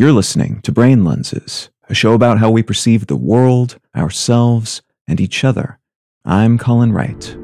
You're listening to Brain Lenses, a show about how we perceive the world, ourselves, and each other. I'm Colin Wright.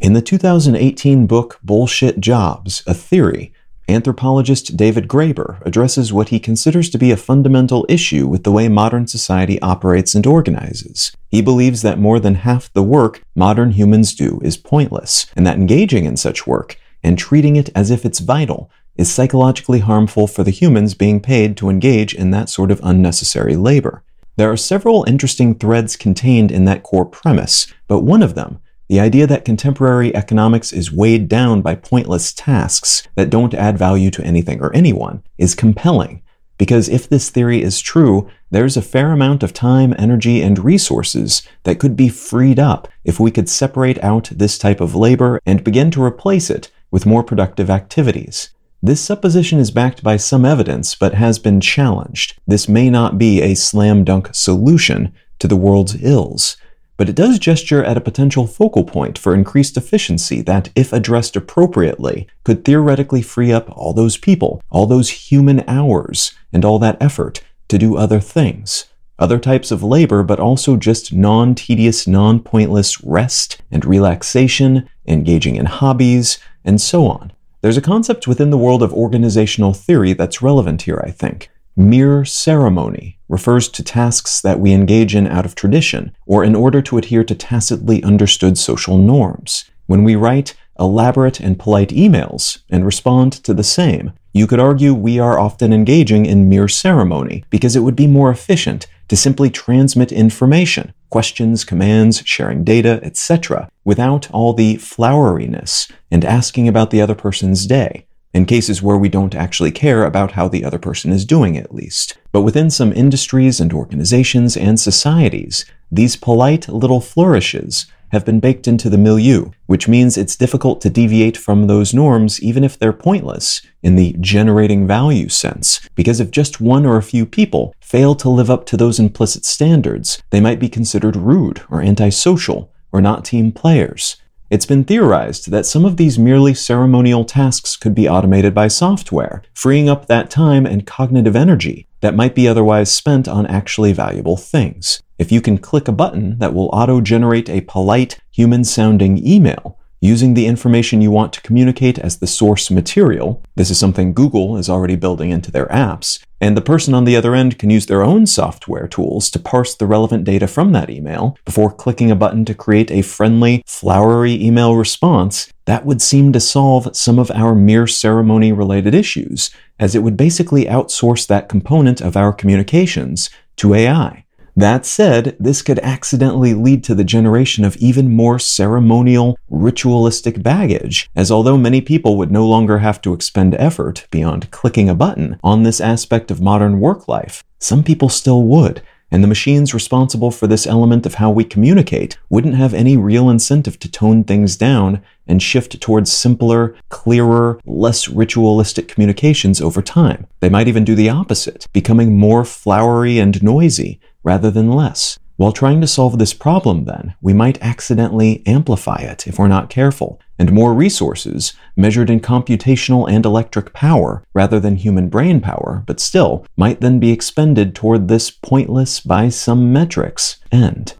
In the 2018 book Bullshit Jobs, A Theory, anthropologist David Graeber addresses what he considers to be a fundamental issue with the way modern society operates and organizes. He believes that more than half the work modern humans do is pointless, and that engaging in such work and treating it as if it's vital is psychologically harmful for the humans being paid to engage in that sort of unnecessary labor. There are several interesting threads contained in that core premise, but one of them, the idea that contemporary economics is weighed down by pointless tasks that don't add value to anything or anyone, is compelling. Because if this theory is true, there's a fair amount of time, energy, and resources that could be freed up if we could separate out this type of labor and begin to replace it with more productive activities. This supposition is backed by some evidence, but has been challenged. This may not be a slam dunk solution to the world's ills, but it does gesture at a potential focal point for increased efficiency that, if addressed appropriately, could theoretically free up all those people, all those human hours, and all that effort to do other things. Other types of labor, but also just non tedious, non pointless rest and relaxation, engaging in hobbies, and so on. There's a concept within the world of organizational theory that's relevant here, I think. Mere ceremony refers to tasks that we engage in out of tradition or in order to adhere to tacitly understood social norms. When we write elaborate and polite emails and respond to the same, you could argue we are often engaging in mere ceremony because it would be more efficient to simply transmit information, questions, commands, sharing data, etc., without all the floweriness and asking about the other person's day, in cases where we don't actually care about how the other person is doing at least. But within some industries and organizations and societies, these polite little flourishes have been baked into the milieu, which means it's difficult to deviate from those norms even if they're pointless in the generating value sense, because if just one or a few people fail to live up to those implicit standards, they might be considered rude or antisocial or not team players. It's been theorized that some of these merely ceremonial tasks could be automated by software, freeing up that time and cognitive energy that might be otherwise spent on actually valuable things. If you can click a button that will auto generate a polite, human sounding email, using the information you want to communicate as the source material. This is something Google is already building into their apps. And the person on the other end can use their own software tools to parse the relevant data from that email before clicking a button to create a friendly, flowery email response. That would seem to solve some of our mere ceremony related issues, as it would basically outsource that component of our communications to AI. That said, this could accidentally lead to the generation of even more ceremonial, ritualistic baggage, as although many people would no longer have to expend effort beyond clicking a button on this aspect of modern work life, some people still would, and the machines responsible for this element of how we communicate wouldn't have any real incentive to tone things down and shift towards simpler, clearer, less ritualistic communications over time. They might even do the opposite, becoming more flowery and noisy, rather than less. While trying to solve this problem, then, we might accidentally amplify it if we're not careful, and more resources, measured in computational and electric power rather than human brain power, but still, might then be expended toward this pointless by some metrics end.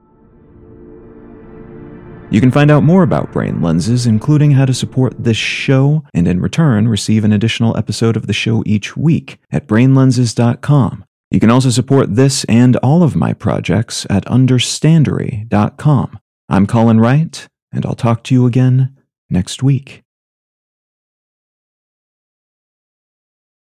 You can find out more about brain lenses, including how to support this show, and in return receive an additional episode of the show each week at brainlenses.com you can also support this and all of my projects at understandary.com. I'm Colin Wright, and I'll talk to you again next week.